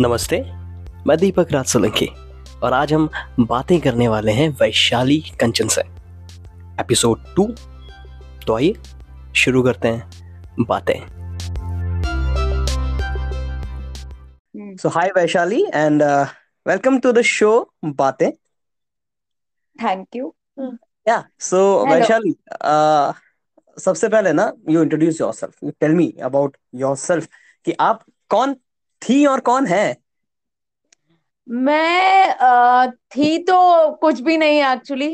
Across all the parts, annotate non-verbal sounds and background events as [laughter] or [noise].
नमस्ते मैं दीपक राज सोलंकी और आज हम बातें करने वाले हैं वैशाली कंचन से। एपिसोड टू तो आइए शुरू करते हैं बातें। So hi Vaishali and welcome to the show बातें। Thank you yeah so Vaishali सबसे पहले ना you introduce yourself you tell me about yourself कि आप कौन थी और कौन है? मैं आ, थी तो कुछ भी नहीं एक्चुअली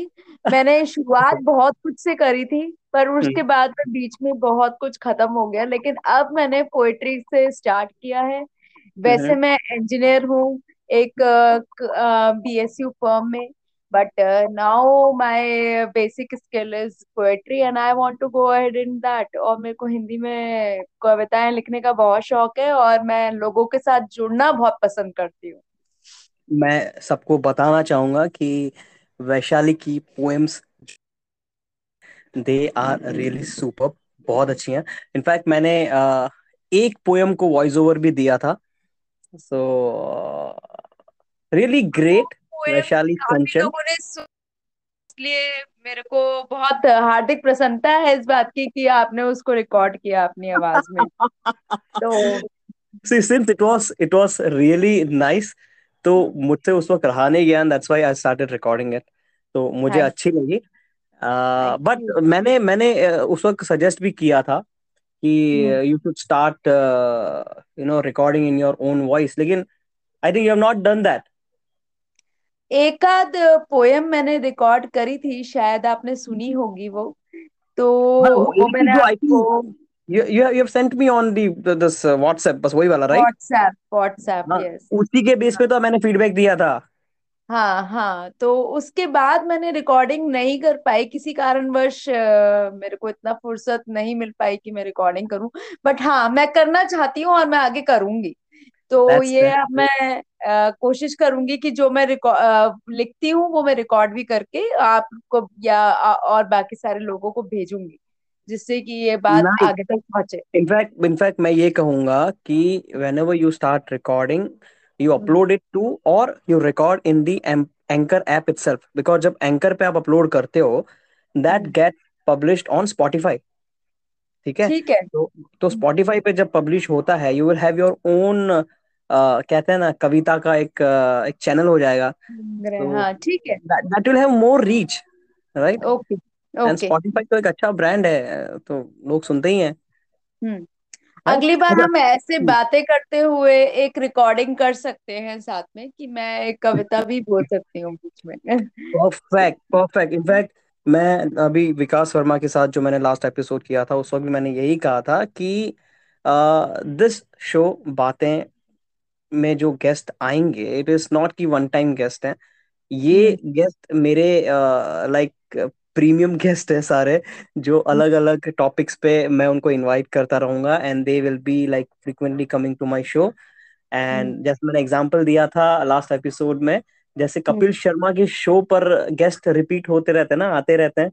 मैंने [laughs] शुरुआत बहुत कुछ से करी थी पर उसके हम्म। बाद में बीच में बहुत कुछ खत्म हो गया। लेकिन अब मैंने पोएट्री से स्टार्ट किया है। वैसे हम्म। मैं इंजीनियर हूँ एक बी एस यू फॉर्म में। But uh, now my basic skill is poetry and I want to go ahead in that. और मेरे को हिंदी में कविताएँ लिखने का बहुत शौक है और मैं लोगों के साथ जुड़ना बहुत पसंद करती हूँ। मैं सबको बताना चाहूँगा कि वैशाली की poems they are really super बहुत अच्छी हैं। इनफैक्ट मैंने uh, एक पोएम को वॉइस ओवर भी दिया था। So really great Vaishali Kanchan लोगों ने इसलिए मेरे को बहुत हार्दिक प्रसन्नता है इस बात की कि आपने उसको रिकॉर्ड किया अपनी आवाज़ में। [laughs] तो since it was it was really nice तो मुझसे उस वक्त रहा नहीं गया that's why I started recording it तो मुझे अच्छी लगी। बट uh, मैंने मैंने उस वक्त सजेस्ट भी किया था कि you should start you know recording in your own voice लेकिन I think you have not done that एकाद पोयम मैंने रिकॉर्ड करी थी शायद आपने सुनी होगी वो। तो वो मैंने आपको you you you have sent me on the, the this uh, WhatsApp बस वही वाला राइट WhatsApp WhatsApp हाँ, yes उसी के बेस पे तो मैंने फीडबैक दिया था। हाँ हाँ तो उसके बाद मैंने रिकॉर्डिंग नहीं कर पाई किसी कारणवश मेरे को इतना फुर्सत नहीं मिल पाई कि मैं रिकॉर्डिंग करूँ। बट हाँ मैं करना चाहती हूँ और मैं आगे करूँगी। तो That's ये अब मैं आ, कोशिश करूँगी कि जो मैं आ, लिखती हूँ वो मैं रिकॉर्ड भी करके आपको या आ, और बाकी सारे लोगों को भेजूँगी जिससे कि ये बात nice. आगे तक पहुँचे। इनफैक्ट इनफैक्ट मैं ये कहूँगा कि whenever you start recording you upload it to और you record in the Anchor app itself because जब एंकर पे आप अपलोड करते हो that get published on Spotify ठीक है? ठीक है। तो तो स्पॉटिफाई पे जब पब्लिश होता है you will have your own कहते हैं ना कविता का एक uh, एक चैनल हो जाएगा। तो हाँ ठीक है। That will have more reach right okay and Spotify तो एक अच्छा ब्रांड है तो लोग सुनते ही हैं। हम्म। अगली बार हम ऐसे हम्म। बातें करते हुए एक रिकॉर्डिंग कर सकते हैं साथ में कि मैं एक कविता भी बोल सकती हूँ बीच में। परफेक्ट परफेक्ट इनफैक्ट मैं अभी विकास वर्मा के साथ जो मैंने लास्ट एपिसोड किया था उस वक्त भी मैंने यही कहा था कि दिस शो बातें में जो गेस्ट आएँगे इट इज़ नॉट की वन टाइम गेस्ट हैं ये गेस्ट हम्म। मेरे लाइक प्रीमियम गेस्ट है सारे जो अलग अलग टॉपिक्स पे मैं उनको इनवाइट करता रहूँगा and they will be like frequently coming to my show and जैसे मैंने एग्जांपल दिया था लास्ट एपिसोड में जैसे हम्म। कपिल शर्मा के शो पर गेस्ट रिपीट होते रहते हैं ना आते रहते हैं।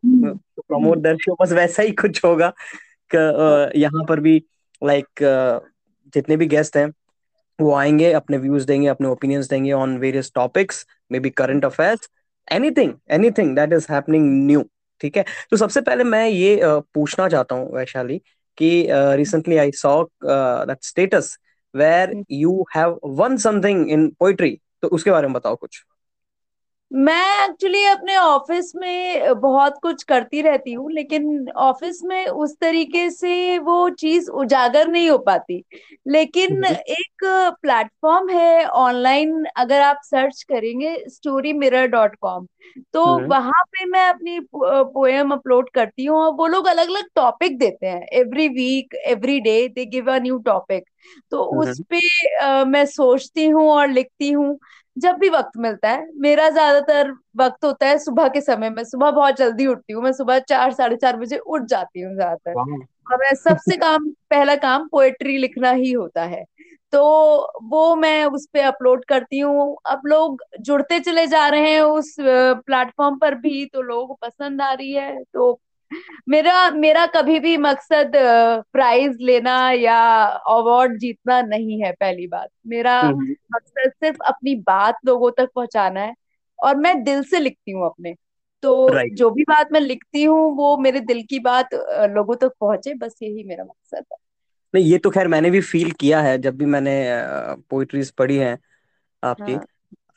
प्रमोट दर शो बस वैसा ही कुछ होगा। यहाँ पर भी लाइक जितने भी गेस्ट हैं वो आएँगे अपने व्यूज़ देंगे अपने ओपिनियंस देंगे on various topics maybe current affairs anything anything that is happening new ठीक है? तो सबसे पहले मैं ये पूछना चाहता हूँ वैशाली कि recently I saw that status where you have won something in poetry तो उसके बारे में बताओ कुछ। मैं एक्चुअली अपने ऑफ़िस में बहुत कुछ करती रहती हूँ लेकिन ऑफ़िस में उस तरीके से वो चीज़ उजागर नहीं हो पाती। लेकिन एक प्लेटफॉर्म है ऑनलाइन अगर आप सर्च करेंगे स्टोरी मिरर डॉट कॉम तो वहाँ पे मैं अपनी पोएम अपलोड करती हूँ और वो लोग अलग अलग टॉपिक देते हैं। Every week every day they give a new topic तो उस पे uh, मैं सोचती हूँ और लिखती हूँ। जब भी वक्त मिलता है मेरा ज़्यादातर वक्त होता है सुबह के समय में। सुबह बहुत जल्दी उठती हूँ मैं सुबह चार साढ़े चार बजे उठ जाती हूँ ज़्यादातर। और मैं सबसे काम पहला काम पोएट्री लिखना ही होता है। तो वो मैं उस पर अपलोड करती हूँ। अब लोग जुड़ते चले जा रहे हैं उस प्लेटफॉर्म पर भी तो लोग पसंद आ रही है तो मेरा मेरा कभी भी मकसद प्राइज लेना या अवार्ड जीतना नहीं है पहली बात। मेरा हम्म मकसद सिर्फ़ अपनी बात लोगों तक पहुंचाना है और मैं दिल से लिखती हूँ अपने। तो राइट जो भी बात मैं लिखती हूँ वो मेरे दिल की बात लोगों तक पहुँचे बस यही मेरा मकसद है। नहीं ये तो खैर मैंने भी फील किया है जब भी मैंने पोइट्रीज पढ़ी है आपकी। हाँ।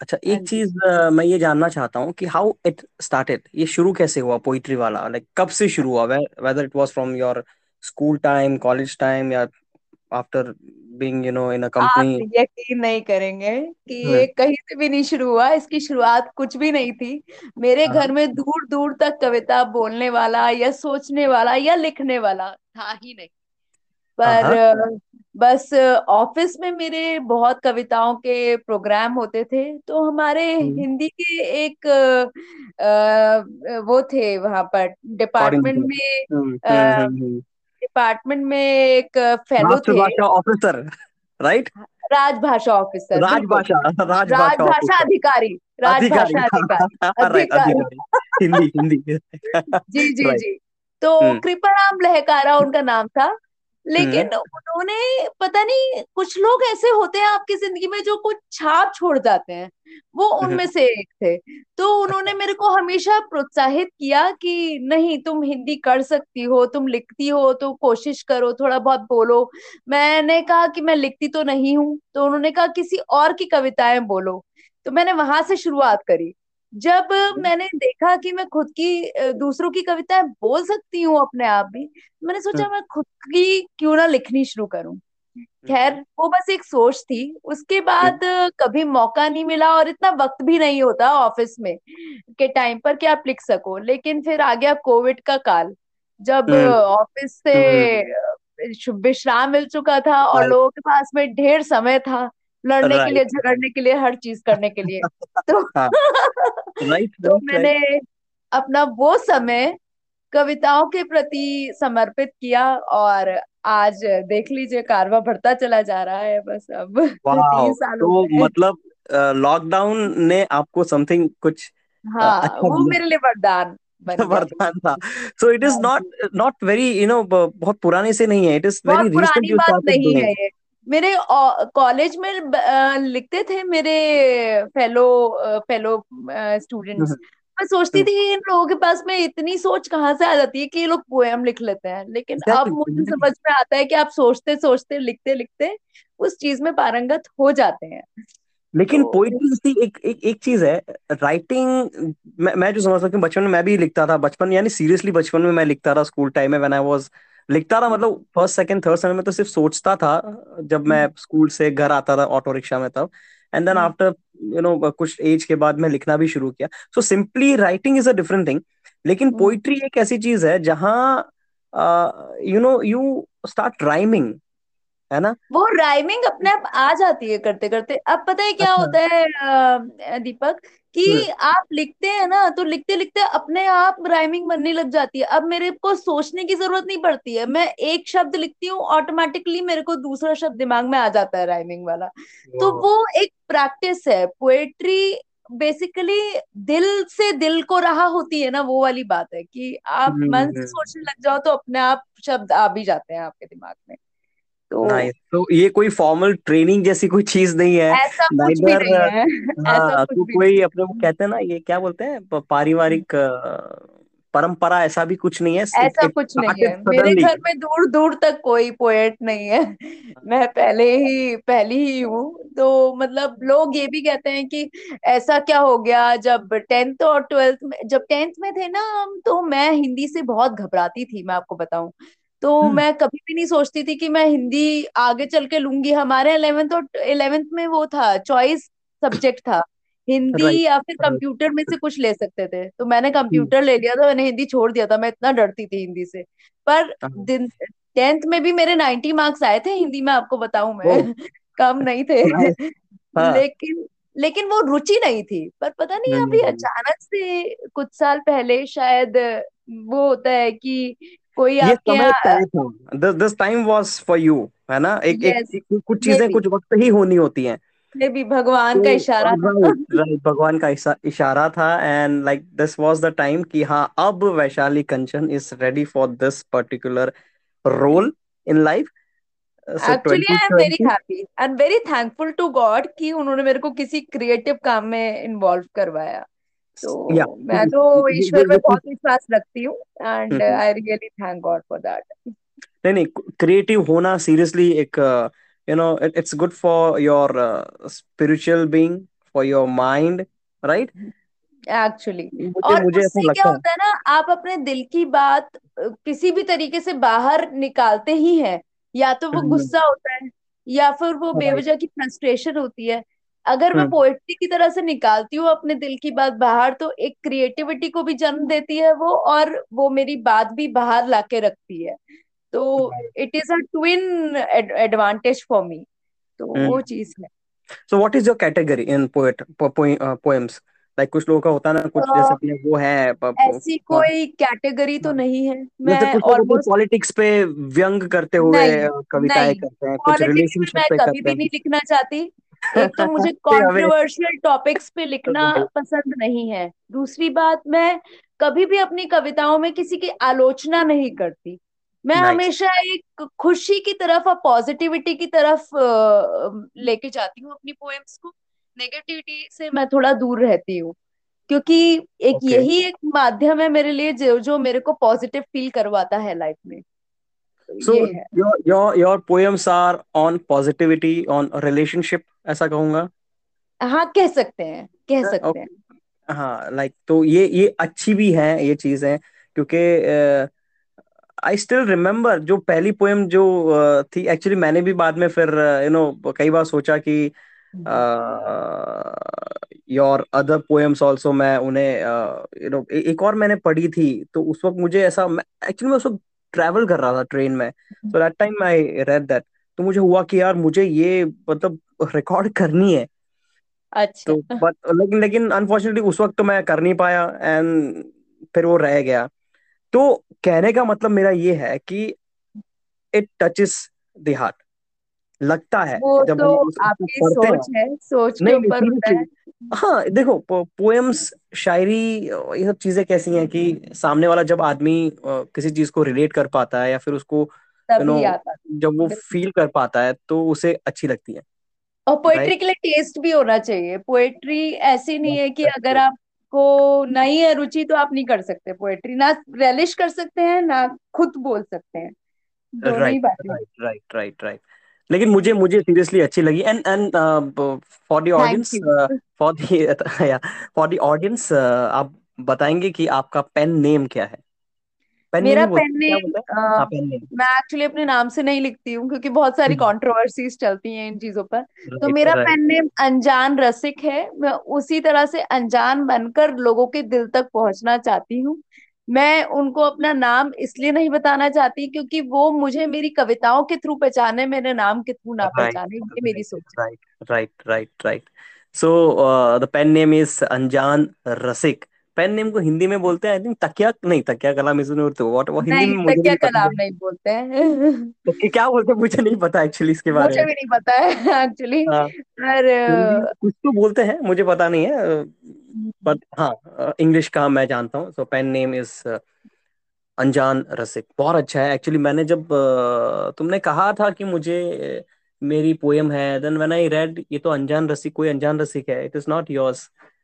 अच्छा हाँ एक जी। चीज़ अ, मैं ये जानना चाहता हूँ कि हाउ इट स्टार्टेड ये शुरू कैसे हुआ पोइट्री वाला? लाइक कब से शुरू हुआ? Whether it was from your school time college time या after being you know in a आप कंपनी यकीन नहीं करेंगे कि ये हम्म कहीं से भी नहीं शुरू हुआ इसकी शुरुआत कुछ भी नहीं थी। मेरे हाँ। घर में दूर दूर तक कविता बोलने वाला या सोचने वाला या लिखने वाला था ही नहीं। पर हाँ। बस ऑफ़िस में मेरे बहुत कविताओं के प्रोग्राम होते थे तो हमारे हम्म। हिंदी के एक अ, वो थे वहाँ पर डिपार्टमेंट में हम्म हम्म हम्म डिपार्टमेंट में एक फेलो थे। ऑफिसर राइट राजभाषा ऑफिसर राजभाषा राजभाषा अधिकारी राजभाषा अधिकारी अधिकारी अधिकारी। हिंदी हिंदी। [laughs] जी जी जी। तो कृपाराम लहकारा उनका नाम था। लेकिन उन्होंने पता नहीं कुछ लोग ऐसे होते हैं आपकी ज़िंदगी में जो कुछ छाप छोड़ जाते हैं। वो हम्म, उनमें से एक थे। तो उन्होंने अच्छा। मेरे को हमेशा प्रोत्साहित किया कि नहीं तुम हिंदी कर सकती हो तुम लिखती हो तो कोशिश करो थोड़ा बहुत बोलो। मैंने कहा कि मैं लिखती तो नहीं हूँ तो उन्होंने कहा किसी और की कविताएँ बोलो। तो मैंने वहाँ से शुरुआत करी। जब हम्म। मैंने देखा कि मैं खुद की दूसरों की कविताएँ बोल सकती हूँ अपने आप भी मैंने सोचा मैं खुद की क्यों ना लिखनी शुरू करूँ। खैर हम्म। वो बस एक सोच थी। उसके हम्म। बाद कभी मौका नहीं मिला और इतना वक्त भी नहीं होता ऑफ़िस में के टाइम पर कि आप लिख सको। लेकिन फिर आ गया कोविड का काल जब ऑफ़िस से शु- विश्राम मिल चुका था और लोगों के पास में ढेर समय था। लड़ने के लिए झगड़ने के लिए हर चीज़ करने के लिए। [laughs] तो हाँ राइट तो [laughs] मैंने अपना वो समय कविताओं के प्रति समर्पित किया और आज देख लीजिए कारवा बढ़ता चला जा रहा है बस अब। [laughs] तीन साल तो मतलब लॉकडाउन ने आपको समथिंग कुछ हाँ अच्छा वो मेरे लिए वरदान वरदान था। So it is not not very you know बहुत पुराने से नहीं है। It is very recent you बात स्टार्टेड नहीं है ये। मेरे कॉलेज में लिखते थे मेरे फेलो फेलो स्टूडेंट्स मैं सोचती थी इन लोगों के पास में इतनी सोच कहाँ से आ जाती है कि ये लोग पोएम लिख लेते हैं। लेकिन अब मुझे समझ में आता है कि आप सोचते सोचते लिखते लिखते उस चीज़ में पारंगत हो जाते हैं। लेकिन तो पोइट्री एक एक एक चीज़ है राइटिंग मैं मैं जो समझ सकती हूँ बचपन में मैं भी लिखता था। बचपन यानी सीरियसली बचपन में मैं लिखता था स्कूल टाइम में व्हेन आई वाज लिखता था मतलब फ़र्स्ट सेकंड थर्ड सेमेस्टर में तो सिर्फ़ सोचता था जब मैं हम्म। स्कूल से घर आता था ऑटो रिक्शा में तब। And then hmm. After you know कुछ एज के बाद मैं लिखना भी शुरू किया। So simply writing is a different thing लेकिन हम्म। पोइट्री एक ऐसी चीज़ है जहाँ you know you start rhyming है ना? वो राइमिंग अपने आप आ जाती है करते करते अब पता है क्या अच्छा। होता है दीपक? हम्म कि आप लिखते हैं ना तो लिखते लिखते अपने आप राइमिंग बनने लग जाती है। अब मेरे को सोचने की ज़रूरत नहीं पड़ती है। मैं एक शब्द लिखती हूँ ऑटोमेटिकली मेरे को दूसरा शब्द दिमाग में आ जाता है राइमिंग वाला। तो वो एक प्रैक्टिस है। पोएट्री बेसिकली दिल से दिल को रहा होती है ना वो वाली बात है कि आप मन से हम्म। सोचने लग जाओ तो अपने आप शब्द आ भी जाते हैं आपके दिमाग में। तो नाइस तो ये कोई फॉर्मल ट्रेनिंग जैसी कोई चीज़ नहीं है। ऐसा कुछ भी नहीं है। ऐसा हाँ कुछ तो भी कोई अपने को कहते हैं ना ये क्या बोलते हैं? पारिवारिक परंपरा ऐसा भी कुछ नहीं है। ऐसा कुछ नहीं है। मेरे घर में दूर दूर तक कोई पोएट नहीं है। मैं पहले ही पहली ही हूँ। तो मतलब लोग ये भी कहते हैं कि ऐसा क्या हो गया जब टेंथ और ट्वेल्थ में जब टेंथ में थे ना हम तो मैं हिंदी से बहुत घबराती थी मैं आपको बताऊँ। तो हम्म। मैं कभी भी नहीं सोचती थी कि मैं हिंदी आगे चल के लूँगी। हमारे इलेवेंथ और इलेवेंथ में वो था चॉइस सब्जेक्ट था। हिंदी या फिर कंप्यूटर में से कुछ ले सकते थे। तो मैंने कंप्यूटर ले लिया था मैंने हिंदी छोड़ दिया था। मैं इतना डरती थी हिंदी से। पर दिन टेंथ में भी मेरे 90 मार्क्स आए थे हिंदी में आपको बताऊँ मैं। [laughs] कम नहीं थे। [laughs] हाँ। लेकिन लेकिन वो रुचि नहीं थी। पर पता नहीं अभी हम्म अचानक से कुछ साल पहले शायद वो होता है कि कोई ये आपके समय तय था। This this time was for you है ना? एक एक, एक कुछ चीज़ें कुछ वक्त ही होनी होती हैं। ये भी भगवान का तो इशारा था। राइट भगवान का इशारा था and like this was the time कि हाँ अब Vaishali Kanchan is ready for this particular role in life actually I am very happy am very thankful to God कि उन्होंने मेरे को किसी क्रिएटिव काम में इन्वॉल्व करवाया। तो मैं तो [laughs] ईश्वर में बहुत विश्वास रखती हूँ and I really thank God for that नहीं नहीं क्रिएटिव होना सीरियसली एक you know it's good for your spiritual being for your mind right actually मुझे और मुझे ऐसा उससे क्या लगता होता है ना आप अपने दिल की बात किसी भी तरीके से बाहर निकालते ही हैं या तो वो गुस्सा होता है या फिर वो बेवजह की फ्रस्ट्रेशन होती है अगर मैं पोएट्री की तरह से निकालती हूँ अपने दिल की बात बाहर तो एक क्रिएटिविटी को भी जन्म देती है वो और वो मेरी बात भी बाहर लाके रखती है। तो it is a twin advantage for me तो वो चीज़ है। So what is your category in poet poems like कुछ लोगों का होता है ना कुछ जैसे अपने वो है प- ऐसी हाँ, कोई कैटेगरी तो हाँ। नहीं है। मैं कुछ लोग पॉलिटिक्स पे व्यंग करते हुए कविताएँ करते हैं कुछ रिलेशनशिप मैं पे कभी भी नहीं लिखना चाहती। एक तो [laughs] मुझे कंट्रोवर्शियल टॉपिक्स पे लिखना पसंद नहीं है। दूसरी बात मैं कभी भी अपनी कविताओं में किसी की आलोचना नहीं करती। मैं नाइस हमेशा एक खुशी की तरफ़ और पॉजिटिविटी की तरफ़ लेके जाती हूँ अपनी पोएम्स को। नेगेटिविटी से मैं थोड़ा दूर रहती हूँ। क्योंकि एक ओके यही एक माध्यम है मेरे लिए जो जो मेरे को पॉजिटिव फील करवाता है लाइफ में। है। Your your your poems are on positivity on relationship ऐसा कहूँगा? हाँ कह सकते हैं कह सकते हैं। हाँ लाइक तो ये ये अच्छी भी है ये चीज़ है क्योंकि आई स्टिल रिमेम्बर जो पहली पोएम जो अ, थी एक्चुअली मैंने भी बाद में फिर यू नो कई बार सोचा कि योर अदर पोएम्स ऑल्सो मैं उन्हें यू नो एक और मैंने पढ़ी थी तो उस वक्त मुझे ऐसा एक्चुअली मैं उस वक्त ट्रैवल कर रहा था ट्रेन में so that time I read that तो मुझे हुआ कि यार मुझे ये मतलब रिकॉर्ड करनी है। अच्छा। तो बट लेकिन लेकिन अनफॉर्चुनेटली उस वक्त तो मैं कर नहीं पाया एंड फिर वो रह गया। तो कहने का मतलब मेरा ये है कि इट टचेस द हार्ट लगता है वो जब तो हम आपकी पढ़ते हैं सोच है सोच के ऊपर होता है। हाँ। देखो पोएम्स शायरी ये सब चीज़ें कैसी हैं कि सामने वाला जब आदमी किसी चीज़ को रिलेट कर पाता है या फिर उसको तभी आता जब वो फील कर पाता है तो उसे अच्छी लगती है। और पोएट्री के लिए टेस्ट भी होना चाहिए। पोएट्री ऐसी नहीं है कि अगर आपको नहीं है रुचि तो आप नहीं कर सकते पोएट्री ना रेलिश कर सकते हैं ना खुद बोल सकते हैं। Right right right right right लेकिन मुझे मुझे सीरियसली अच्छी लगी। And and for the audience for the for the audience आप बताएँगे कि आपका पेन नेम क्या है? पेन मेरा पेन नेम हैं? नेम मैं एक्चुअली अपने नाम से नहीं लिखती हूँ क्योंकि बहुत सारी कंट्रोवर्सीज चलती हैं इन चीज़ों पर। तो मेरा पेन नेम अनजान रसिक है। मैं उसी तरह से अनजान बनकर लोगों के दिल तक पहुँचना चाहती हूँ। मैं उनको अपना नाम इसलिए नहीं बताना चाहती क्योंकि वो मुझे मेरी कविताओं के थ्रू पहचाने मेरे नाम के थ्रू ना पहचाने ये मेरी सोच right right right right so the pen name is Anjaan Rasik. Pen name को हिंदी में बोलते हैं आई थिंक तकिया नहीं तकिया कलाम इसमें उर्दू व्हाट वो हिंदी में मुझे तकिया कलाम नहीं बोलते हैं। तो क्या बोलते हैं मुझे नहीं पता एक्चुअली इसके बारे मुझे में। भी नहीं पता है एक्चुअली हाँ। पर कुछ तो बोलते हैं मुझे पता नहीं है बट हाँ इंग्लिश का मैं जानता हूँ सो पेन नेम इज़ अनजान रसिक बहुत अच्छा है एक्चुअली मैंने जब तुमने कहा था कि मुझे मेरी पोयम है देन व्हेन आई रेड ये तो अनजान रसिक कोई अनजान रसिक है it is not yours hmm,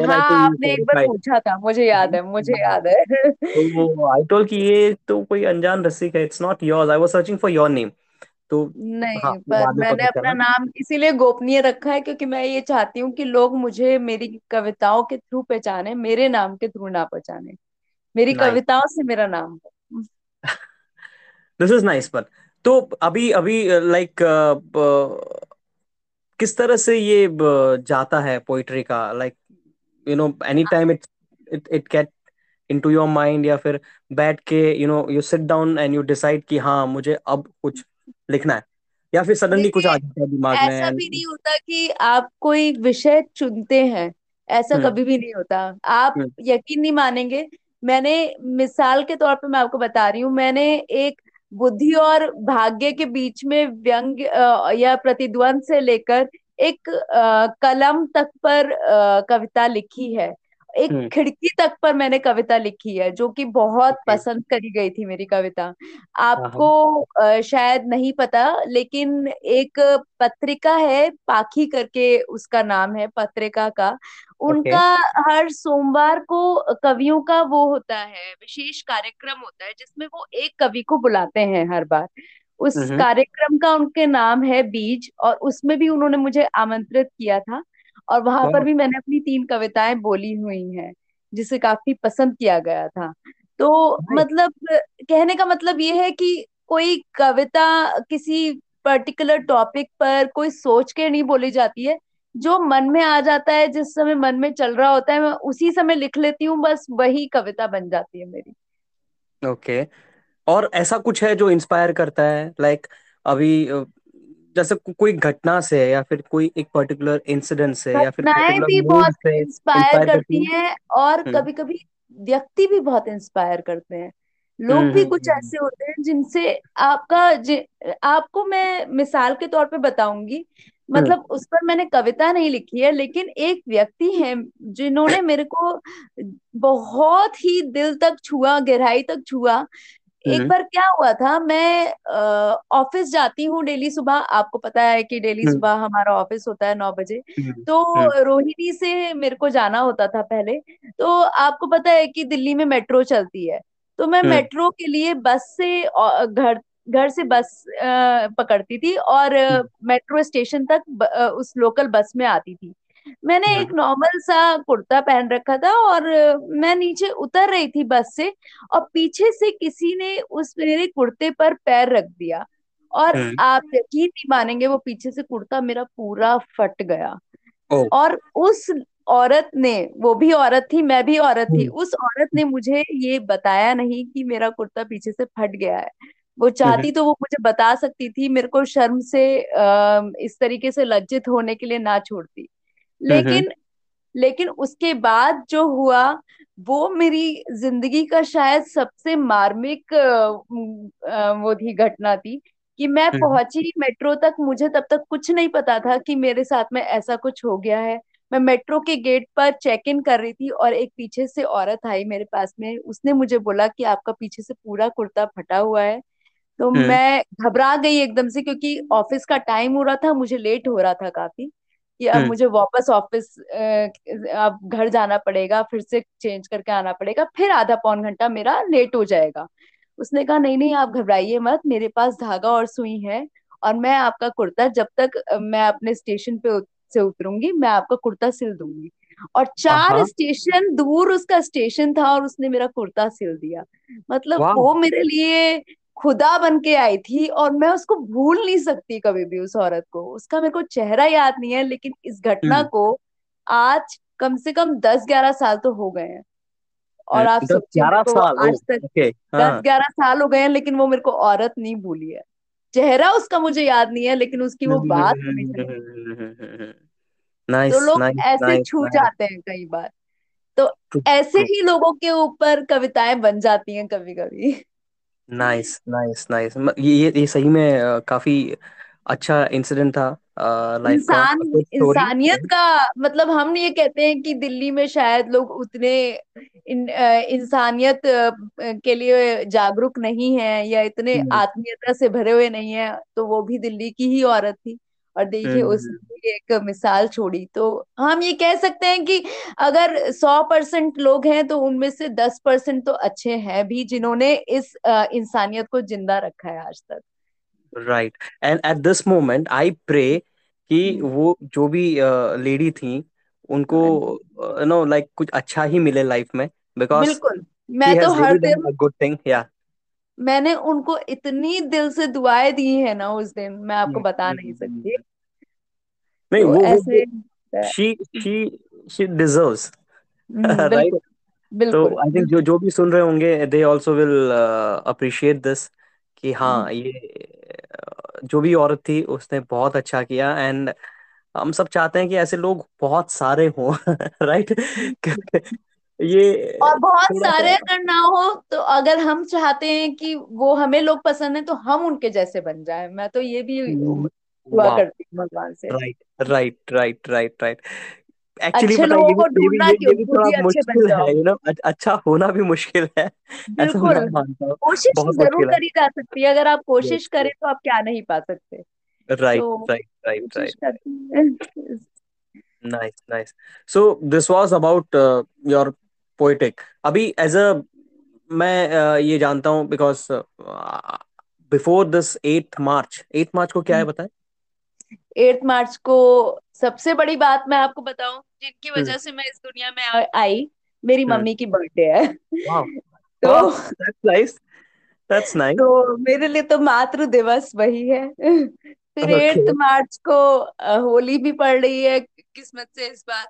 हाँ आई थिंक आपने एक बार पूछा था मुझे याद है मुझे [laughs] याद है। तो आई टोल्ड कि ये तो कोई अनजान रसिक है it's not yours I was searching for your name तो हाँ नहीं वो पर बाद में मैंने पता अपना चला। नाम इसीलिए गोपनीय रखा है क्योंकि मैं ये चाहती हूँ कि लोग मुझे मेरी कविताओं के थ्रू पहचाने मेरे नाम के थ्रू ना पहचाने। मेरी नाइस कविताओं से मेरा नाम हो। दिस इज़ नाइस बट तो अभी अभी लाइक किस तरह से ये जाता है पोइट्री का? Like you know any time it it it get into your mind या फिर बैठ के you know you sit down and you decide कि हाँ मुझे अब कुछ लिखना है। या फिर सडनली कुछ आ जाता है दिमाग में ऐसा भी नहीं होता कि आप कोई विषय चुनते हैं। ऐसा हम्म। कभी भी नहीं होता। आप हम्म। यकीन नहीं मानेंगे मैंने मिसाल के तौर पे मैं आपको बता रही हूँ मैंने एक बुद्धि और भाग्य के बीच में व्यंग या प्रतिद्वंद से लेकर एक कलम तक पर कविता लिखी है। एक हम्म। खिड़की तक पर मैंने कविता लिखी है जो कि बहुत पसंद करी गई थी मेरी कविता। हाँ आपको हाँ शायद नहीं पता लेकिन एक पत्रिका है पाखी करके उसका नाम है पत्रिका का। उनका हर सोमवार को कवियों का वो होता है विशेष कार्यक्रम होता है जिसमें वो एक कवि को बुलाते हैं हर बार। उस कार्यक्रम का उनके नाम है बीज और उसमें भी उन्होंने मुझे आमंत्रित किया था और वहाँ पर भी मैंने अपनी तीन कविताएँ बोली हुई हैं जिसे काफ़ी पसंद किया गया था। तो मतलब कहने का मतलब ये है कि कोई कविता किसी पर्टिकुलर टॉपिक पर कोई सोच के नहीं बोली जाती है जो मन में आ जाता है जिस समय मन में चल रहा होता है मैं उसी समय लिख लेती हूँ बस वही कविता बन जाती है मेरी। ओके। okay. और ऐसा कुछ है जो इंस्पायर करता है? लाइक like, अभी जैसे को, कोई घटना से या फिर कोई एक पर्टिकुलर इंसिडेंट से या फिर भी बहुत इंस्पायर करती है? और हम्म। कभी कभी व्यक्ति भी बहुत इंस्पायर करते हैं। लोग भी हम्म कुछ हम्म ऐसे होते हैं जिनसे आपका आपको मैं मिसाल के तौर पे बताऊँगी। मतलब उस पर मैंने कविता नहीं लिखी है लेकिन एक व्यक्ति है जिन्होंने मेरे को बहुत ही दिल तक छुआ गहराई तक छुआ। एक हम्म बार क्या हुआ था मैं ऑफ़िस जाती हूँ डेली सुबह आपको पता है कि डेली हम्म। सुबह हमारा ऑफ़िस होता है नौ बजे। हम्म तो रोहिणी से मेरे को जाना होता था पहले। तो आपको पता है कि दिल्ली में मेट्रो चलती है। तो मैं मेट्रो के लिए बस से घर घर से बस पकड़ती थी और हम्म। मेट्रो स्टेशन तक उस लोकल बस में आती थी। मैंने एक हम्म नॉर्मल सा कुर्ता पहन रखा था और मैं नीचे उतर रही थी बस से और पीछे से किसी ने उस मेरे कुर्ते पर पैर रख दिया और हम्म, आप यकीन नहीं मानेंगे वो पीछे से कुर्ता मेरा पूरा फट गया। और उस औरत ने वो भी औरत थी मैं भी औरत थी हम्म। उस औरत ने मुझे ये बताया नहीं कि मेरा कुर्ता पीछे से फट गया है। वो हम्म। चाहती तो वो मुझे बता सकती थी मेरे को शर्म से अ, इस तरीके से लज्जित होने के लिए ना छोड़ती। हम्म लेकिन लेकिन उसके बाद जो हुआ वो मेरी ज़िंदगी का शायद सबसे मार्मिक वो थी घटना थी कि मैं हम्म। पहुँची मेट्रो तक मुझे तब तक कुछ नहीं पता था कि मेरे साथ में ऐसा कुछ हो गया है। मैं मेट्रो के गेट पर चेक इन कर रही थी और एक पीछे से औरत आई मेरे पास में। उसने मुझे बोला कि आपका पीछे से पूरा कुर्ता फटा हुआ है। तो हम्म। मैं घबरा गई एकदम से क्योंकि ऑफ़िस का टाइम हो रहा था मुझे लेट हो रहा था काफ़ी कि अब हम्म। मुझे वापस ऑफ़िस अब घर जाना पड़ेगा फिर से चेंज करके आना पड़ेगा फिर आधा पौन घंटा मेरा लेट हो जाएगा। उसने कहा नहीं नहीं आप घबराइए मत मेरे पास धागा और सुई है और मैं आपका कुर्ता जब तक मैं अपने स्टेशन पे से उतरूँगी मैं आपका कुर्ता सिल दूँगी। और चार स्टेशन दूर उसका स्टेशन था और उसने मेरा कुर्ता सिल दिया। मतलब वो मेरे लिए खुदा बन के आई थी और मैं उसको भूल नहीं सकती कभी भी उस औरत को। उसका मेरे को चेहरा याद नहीं है लेकिन इस घटना हम्म। को आज कम से कम दस ग्यारह साल तो हो गए हैं। और आप सब ग्यारह साल आज तक ओके दस हाँ ग्यारह साल हो गए हैं लेकिन वो मेरे को औरत नहीं भूली है। चेहरा उसका मुझे याद नहीं है लेकिन उसकी वो बात याद [laughs] तो लोग ऐसे छू जाते हैं कई बार। तो ऐसे ही लोगों के ऊपर कविताएँ बन जाती हैं कभी कभी नाइस नाइस नाइस ये ये ये सही में अ, काफ़ी अच्छा इंसिडेंट था लाइफ का। इंसान स्टोरी इंसानियत का मतलब हम ये कहते हैं कि दिल्ली में शायद लोग उतने इन, अ, इंसानियत अ, के लिए जागरूक नहीं है या इतने हम्म। आत्मीयता से भरे हुए नहीं है तो वो भी दिल्ली की ही औरत थी। और देखिए हम्म उसने एक मिसाल छोड़ी तो हम ये कह सकते हैं कि अगर सौ परसेंट लोग हैं तो उनमें से दस परसेंट तो अच्छे हैं भी जिन्होंने इस इंसानियत को ज़िंदा रखा है आज तक। Right and at this moment I pray कि हम्म, वो जो भी लेडी थी उनको यू नो लाइक कुछ अच्छा ही मिले लाइफ में बिकॉज़ बिल्कुल। मैं तो हर दिन गुड थिंग या मैंने उनको इतनी दिल से दुआएँ दी है ना उस दिन मैं आपको बता नहीं सकती। नहीं तो वो ऐसे she she she deserves hmm [laughs] right तो आई थिंक जो जो भी सुन रहे होंगे they also will appreciate this कि हम्म, हाँ ये जो भी औरत थी उसने बहुत अच्छा किया एंड हम सब चाहते हैं कि ऐसे लोग बहुत सारे हों [laughs] राइट ये और बहुत सारे अगर ना हो तो अगर हम चाहते हैं कि वो हमें लोग पसंद है तो हम उनके जैसे बन जाए। मैं तो ये भी दुआ करती हूँ भगवान से। Right right right right right actually अच्छे लोगों को ढूंढना क्यों खुद ही अच्छे बन मुश्किल है जाओ। यू नो अच्छा होना भी मुश्किल है। ऐसा मैं मानता हूँ। कोशिश बहुत ज़रूर करी जा सकती है। अगर आप कोशिश करें तो आप क्या नहीं पा सकते। राइट तो right right right nice nice so this was about your poetic अभी एज अ मैं uh, ये जानता हूँ because before this eight March eight March को क्या है बताएँ? एट मार्च को सबसे बड़ी बात मैं आपको बताऊँ जिनकी हम्म। वजह से मैं इस दुनिया में आई मेरी हम्म। मम्मी की बर्थडे है। [laughs] तो दैट्स नाइस तो मेरे लिए तो मातृ दिवस वही है। [laughs] फिर ओके एट मार्च को होली भी पड़ रही है किस्मत से इस बार।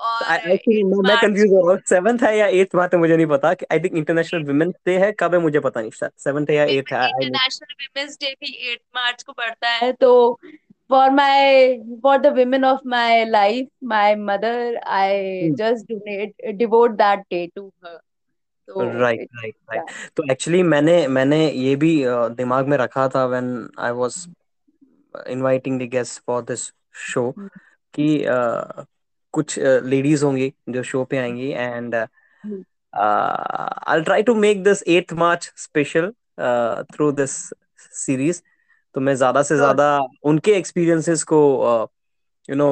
मैं कंफ्यूज हो रहा हूँ। सेवंथ है या एट्थ मुझे नहीं पता। I think international women's day है कब है मुझे पता नहीं। सेवंथ है या एट्थ है इंटरनेशनल डे भी मार्च को पड़ता है तो for my for the women of my life my mother I just donate devote that day to her तो राइट राइट राइट तो एक्चुअली मैंने मैंने ये भी दिमाग में रखा था when I was inviting the guest for this show कि कुछ लेडीज़ होंगी जो शो पे आएँगी and I try to make this eight March special through this series तो मैं ज़्यादा से ज़्यादा उनके एक्सपीरियंसेस को यू नो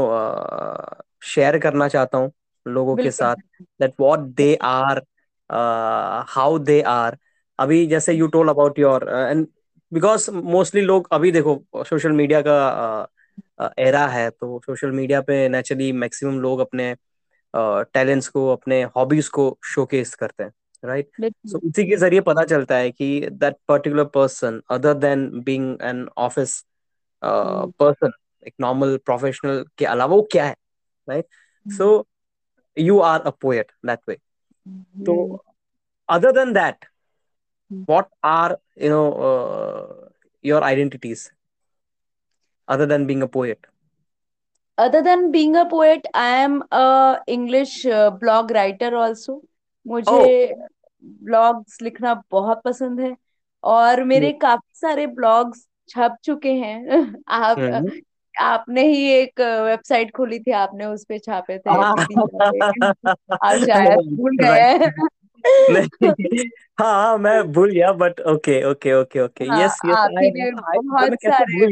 शेयर करना चाहता हूँ लोगों के साथ that what they are how they are अभी जैसे you told about your and because mostly लोग अभी देखो सोशल मीडिया का एरा है तो सोशल मीडिया पे नेचुरली मैक्सिमम लोग अपने टैलेंट्स को अपने हॉबीज को शोकेस करते हैं। राइट सो उसी के ज़रिए पता चलता है कि that particular person other than being an office person एक नॉर्मल प्रोफेशनल के अलावा वो क्या है right so you are a poet that way तो other than that what are you know your identities other than being a poet other than being a poet I am a English blog writer also मुझे oh blogs लिखना बहुत पसंद है और मेरे hmm. काफ़ी सारे ब्लॉग्स छप चुके हैं। [laughs] आप Hmm. आपने ही एक वेबसाइट खोली थी आपने उस पे छापे थे। पे आप [laughs] शायद भूल गए हैं। नहीं। हाँ मैं भूल गया but okay okay okay okay हाँ यस यस आप आई आई बहुत सारे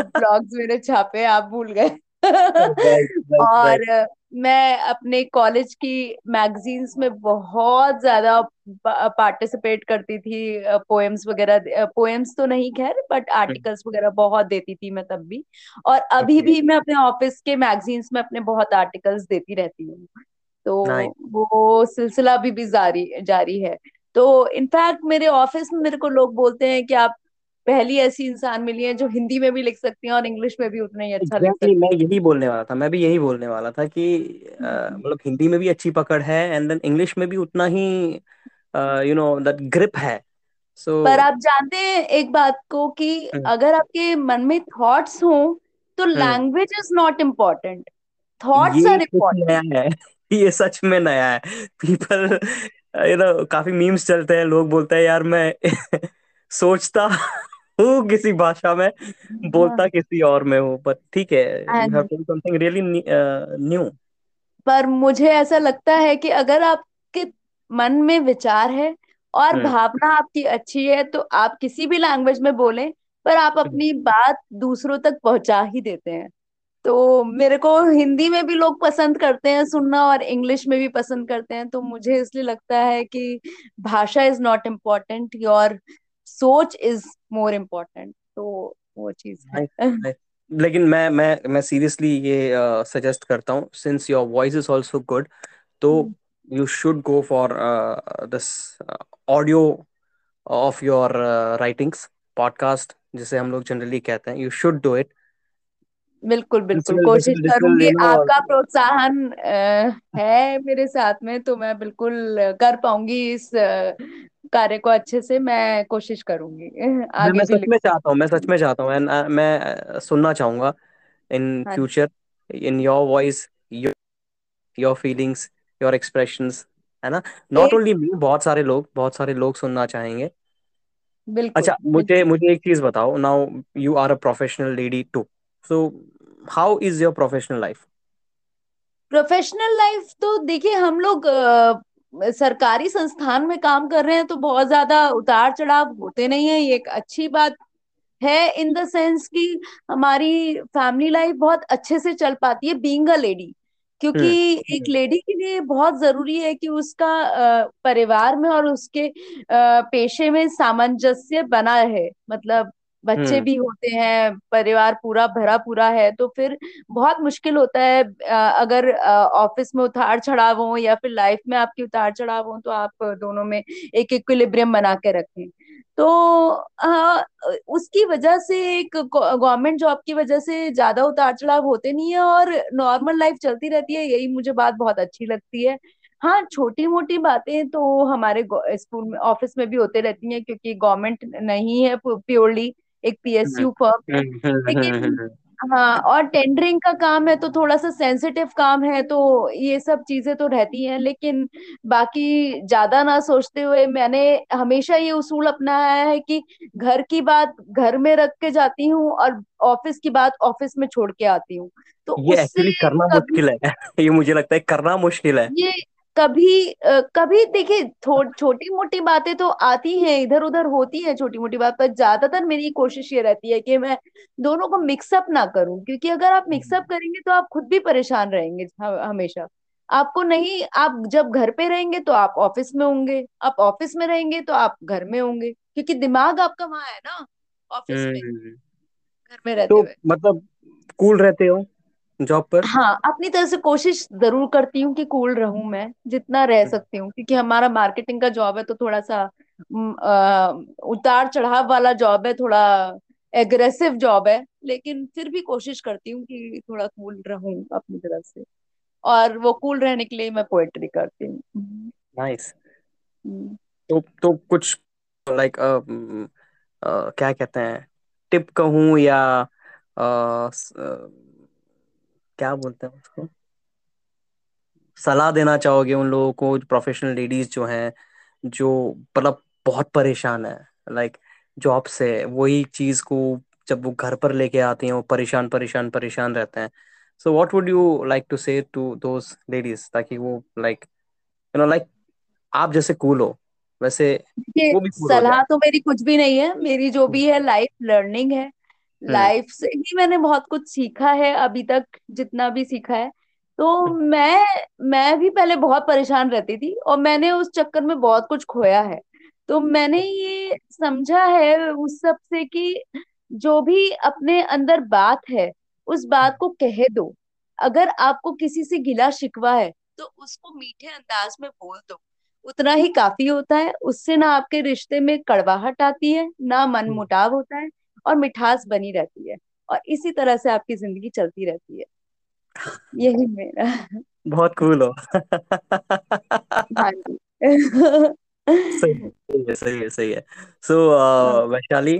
ब्लॉग्स मेरे छापे आप भूल गए। [laughs] और मैं अपने कॉलेज की मैगजीन्स में बहुत ज़्यादा पार्टिसिपेट करती थी पोएम्स वगैरह पोएम्स तो नहीं खैर बट आर्टिकल्स वगैरह बहुत देती थी मैं तब भी। और अभी भी मैं अपने ऑफ़िस के मैगजीन्स में अपने बहुत आर्टिकल्स देती रहती हूँ। तो वो सिलसिला भी भी जारी जारी है। तो इनफैक्ट मेरे ऑफ़िस में मेरे को लोग बोलते हैं कि आप पहली ऐसी इंसान मिली है जो हिंदी में भी लिख सकती हैं और इंग्लिश में भी उतना ही अच्छा लिख एग्जैक्टली सकती मैं यही बोलने वाला था मैं भी यही बोलने वाला था कि मतलब हिंदी में भी अच्छी पकड़ है एंड देन इंग्लिश में भी उतना ही यू नो दैट ग्रिप है। सो so, पर आप जानते हैं एक बात को कि अगर आपके मन में थॉट्स हों तो language is not important thoughts are important है [laughs] ये सच में नया है। पीपल यू नो काफ़ी मीम्स चलते हैं लोग बोलते हैं यार मैं [laughs] सोचता हूँ किसी भाषा में बोलता किसी और में हूँ बट ठीक है समथिंग रियली न्यू पर मुझे ऐसा लगता है कि अगर आपके मन में विचार है और हम्म। भावना आपकी अच्छी है तो आप किसी भी लैंग्वेज में बोलें पर आप अपनी बात दूसरों तक पहुँचा ही देते हैं। तो मेरे को हिंदी में भी लोग पसंद करते हैं सुनना और इंग्लिश में भी पसंद करते हैं तो मुझे इसलिए लगता है कि भाषा इज़ नॉट इम्पोर्टेंट योर सोच इज़ मोर इम्पोर्टेंट तो वो चीज़ है। लेकिन मैं मैं मैं सीरियसली ये सजेस्ट करता हूँ since your voice is also good तो you should go for this audio of your writings podcast जिसे हम लोग जनरली कहते हैं यू शुड डू इट बिल्कुल बिल्कुल। कोशिश करूँगी आपका प्रोत्साहन है मेरे साथ में तो मैं बिल्कुल कर पाऊँगी इस कार्य को अच्छे से मैं कोशिश करूँगी आगे मैं सच में चाहता हूँ मैं सच में चाहता हूँ मैं सुनना चाहूँगा इन हाँ future in your voice your feelings your expressions है ना? नॉट ओनली मी बहुत सारे लोग बहुत सारे लोग सुनना चाहेंगे। बिल्कुल अच्छा मुझे मुझे एक चीज़ बताओ now you are a professional lady too so how is your professional life professional life तो देखिए हम लोग सरकारी संस्थान में काम कर रहे हैं तो बहुत ज़्यादा उतार चढ़ाव होते नहीं है ये एक अच्छी बात है इन द सेंस कि हमारी फैमिली लाइफ बहुत अच्छे से चल पाती है बीइंग अ लेडी क्योंकि हम्म एक लेडी के लिए बहुत ज़रूरी है कि उसका परिवार में और उसके पेशे में सामंजस्य बना है मतलब बच्चे हम्म। भी होते हैं परिवार पूरा भरा पूरा है तो फिर बहुत मुश्किल होता है अगर ऑफ़िस में उतार चढ़ाव हो या फिर लाइफ में आपकी उतार चढ़ाव हो तो आप दोनों में एक इक्विलिब्रियम बना के रखें। तो अ, उसकी वजह से एक गवर्नमेंट जॉब की वजह से ज़्यादा उतार चढ़ाव होते नहीं है और नॉर्मल लाइफ चलती रहती है यही मुझे बात बहुत अच्छी लगती है। हाँ छोटी मोटी बातें तो हमारे स्कूल में ऑफ़िस में भी होते रहती हैं क्योंकि गवर्नमेंट नहीं है प्योरली। एक पीएसयू फर्म है हम्म हम्म लेकिन हाँ और टेंडरिंग का काम है तो थोड़ा सा सेंसिटिव काम है तो ये सब चीज़ें तो रहती हैं लेकिन बाकी ज़्यादा ना सोचते हुए मैंने हमेशा ये उसूल अपनाया है कि घर की बात घर में रख के जाती हूँ और ऑफ़िस की बात ऑफ़िस में छोड़ के आती हूँ। तो ये एक्चुअली करना मुश्किल है। [laughs] ये मुझे लगता है करना मुश्किल है। ये कभी कभी देखिए छोटी मोटी बातें तो आती हैं इधर उधर होती हैं छोटी मोटी बात पर ज़्यादातर मेरी कोशिश ये रहती है कि मैं दोनों को मिक्सअप ना करूँ क्योंकि अगर आप मिक्सअप करेंगे तो आप खुद भी परेशान रहेंगे हमेशा। आपको नहीं आप जब घर पे रहेंगे तो आप ऑफ़िस में होंगे आप ऑफ़िस में रहेंगे तो आप घर में होंगे क्योंकि दिमाग आपका वहाँ है ना ऑफ़िस में हम्म। घर में रहते तो मतलब कूल रहते हो? जॉब पर? हाँ अपनी तरह से कोशिश ज़रूर करती हूँ कि कूल रहूँ मैं जितना रह हम्म, सकती हूँ क्योंकि हमारा मार्केटिंग का जॉब है तो थोड़ा सा उतार चढ़ाव वाला जॉब है थोड़ा एग्रेसिव जॉब है लेकिन फिर भी कोशिश करती हूँ कि थोड़ा कूल रहूँ अपनी तरफ़ से। और वो कूल रहने के लिए मैं पोएट्री करती हूँ। Nice hmm. तो तो कुछ लाइक क्या कहते हैं टिप कहूँ या अ, स- क्या बोलते हैं उसको? सलाह देना चाहोगे उन लोगों को प्रोफेशनल लेडीज़ जो हैं जो मतलब बहुत परेशान है लाइक जॉब से वही चीज़ को जब वो घर पर लेके आती हैं वो परेशान परेशान परेशान रहते हैं। So what would you like to say to those ladies ताकि वो लाइक यू नो लाइक आप जैसे कूल हो वैसे वो भी सलाह तो मेरी कुछ भी नहीं है मेरी जो भी है लाइफ लर्निंग है। हम्म लाइफ से ही मैंने बहुत कुछ सीखा है अभी तक जितना भी सीखा है। तो मैं मैं भी पहले बहुत परेशान रहती थी और मैंने उस चक्कर में बहुत कुछ खोया है। तो मैंने ये समझा है उस सबसे कि जो भी अपने अंदर बात है उस बात को कह दो। अगर आपको किसी से गिला शिकवा है तो उसको मीठे अंदाज में बोल दो। उतना ही काफ़ी होता है उससे ना आपके रिश्ते में कड़वाहट आती है ना मन हम्म, मुटाव होता है और मिठास बनी रहती है और इसी तरह से आपकी ज़िंदगी चलती रहती है। यही मेरा बहुत कूल हो। हाँ जी। सही है सही है सही है so Vaishali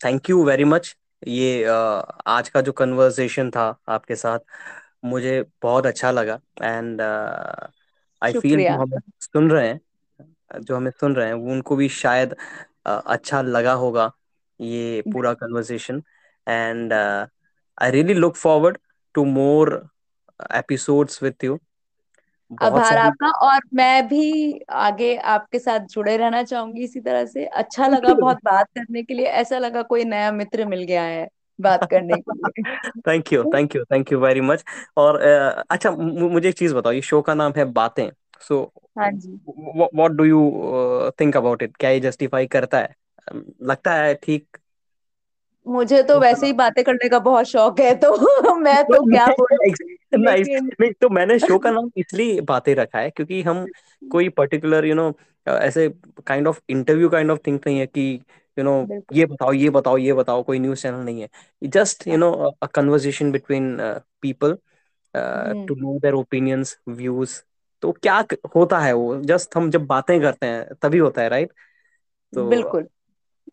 thank you very much ये uh, आज का जो कन्वर्सेशन था आपके साथ मुझे बहुत अच्छा लगा। एंड आई फील जो हमें सुन रहे हैं जो हमें सुन रहे हैं उनको भी शायद uh, अच्छा लगा होगा। ये पूरा conversation and I really look forward to more episodes with you आभार आपका और मैं भी आगे आपके साथ जुड़े रहना चाहूँगी इसी तरह से। अच्छा लगा बहुत बात करने के लिए। ऐसा लगा कोई नया मित्र मिल गया है बात करने के लिए। Thank you thank you thank you very much और अ, अच्छा मुझे एक चीज़ बताओ ये शो का नाम है बातें। सो हाँ जी। What do you think about it क्या ये जस्टिफाई करता है? लगता है ठीक? मुझे तो वैसे ही बातें करने का बहुत शौक है तो [laughs] मैं तो क्या बोलूँ? तो मैंने शो का नाम [laughs] इसलिए बातें रखा है क्योंकि हम कोई पर्टिकुलर यू नो ऐसे kind of interview kind of thing नहीं है कि यू नो ये बताओ ये बताओ ये बताओ कोई न्यूज़ चैनल नहीं है। Just you know a conversation between people to know their opinions views तो क्या होता है वो? जस्ट हम जब बातें करते हैं तभी होता है राइट तो बिल्कुल।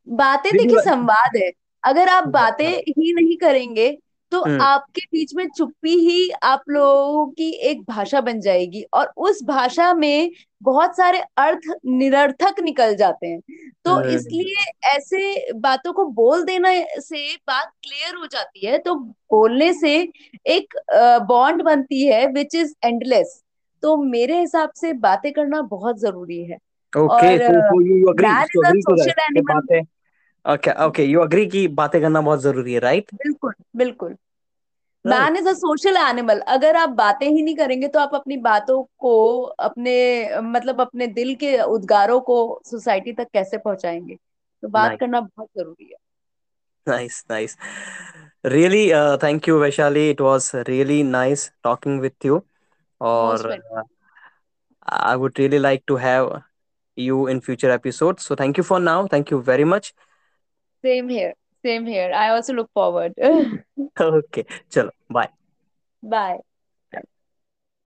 बातें देखिए संवाद है। अगर आप बातें ही। नहीं करेंगे तो हम्म। आपके बीच में चुप्पी ही आप लोगों की एक भाषा बन जाएगी और उस भाषा में बहुत सारे अर्थ निरर्थक निकल जाते हैं। तो हम्म। इसलिए ऐसे बातों को बोल देना से बात क्लियर हो जाती है तो बोलने से एक बॉन्ड बनती है विच इज़ एंडलेस तो मेरे हिसाब से बातें करना बहुत ज़रूरी है। ओके और कि बातें ओके ओके यू अग्री कि बातें करना बहुत ज़रूरी है राइट बिल्कुल बिल्कुल। Man is a social animal अगर आप बातें ही नहीं करेंगे तो आप अपनी बातों को अपने मतलब अपने दिल के उद्गारों को सोसाइटी तक कैसे पहुंचाएँगे? तो बात नाइस करना बहुत ज़रूरी है। Nice nice really thank you Vaishali it was really nice talking with you और I would really like to have you in future episodes. So thank you for now. Thank you very much. Same here. Same here. I also look forward. [laughs] [laughs] okay. Chalo. Bye. Bye.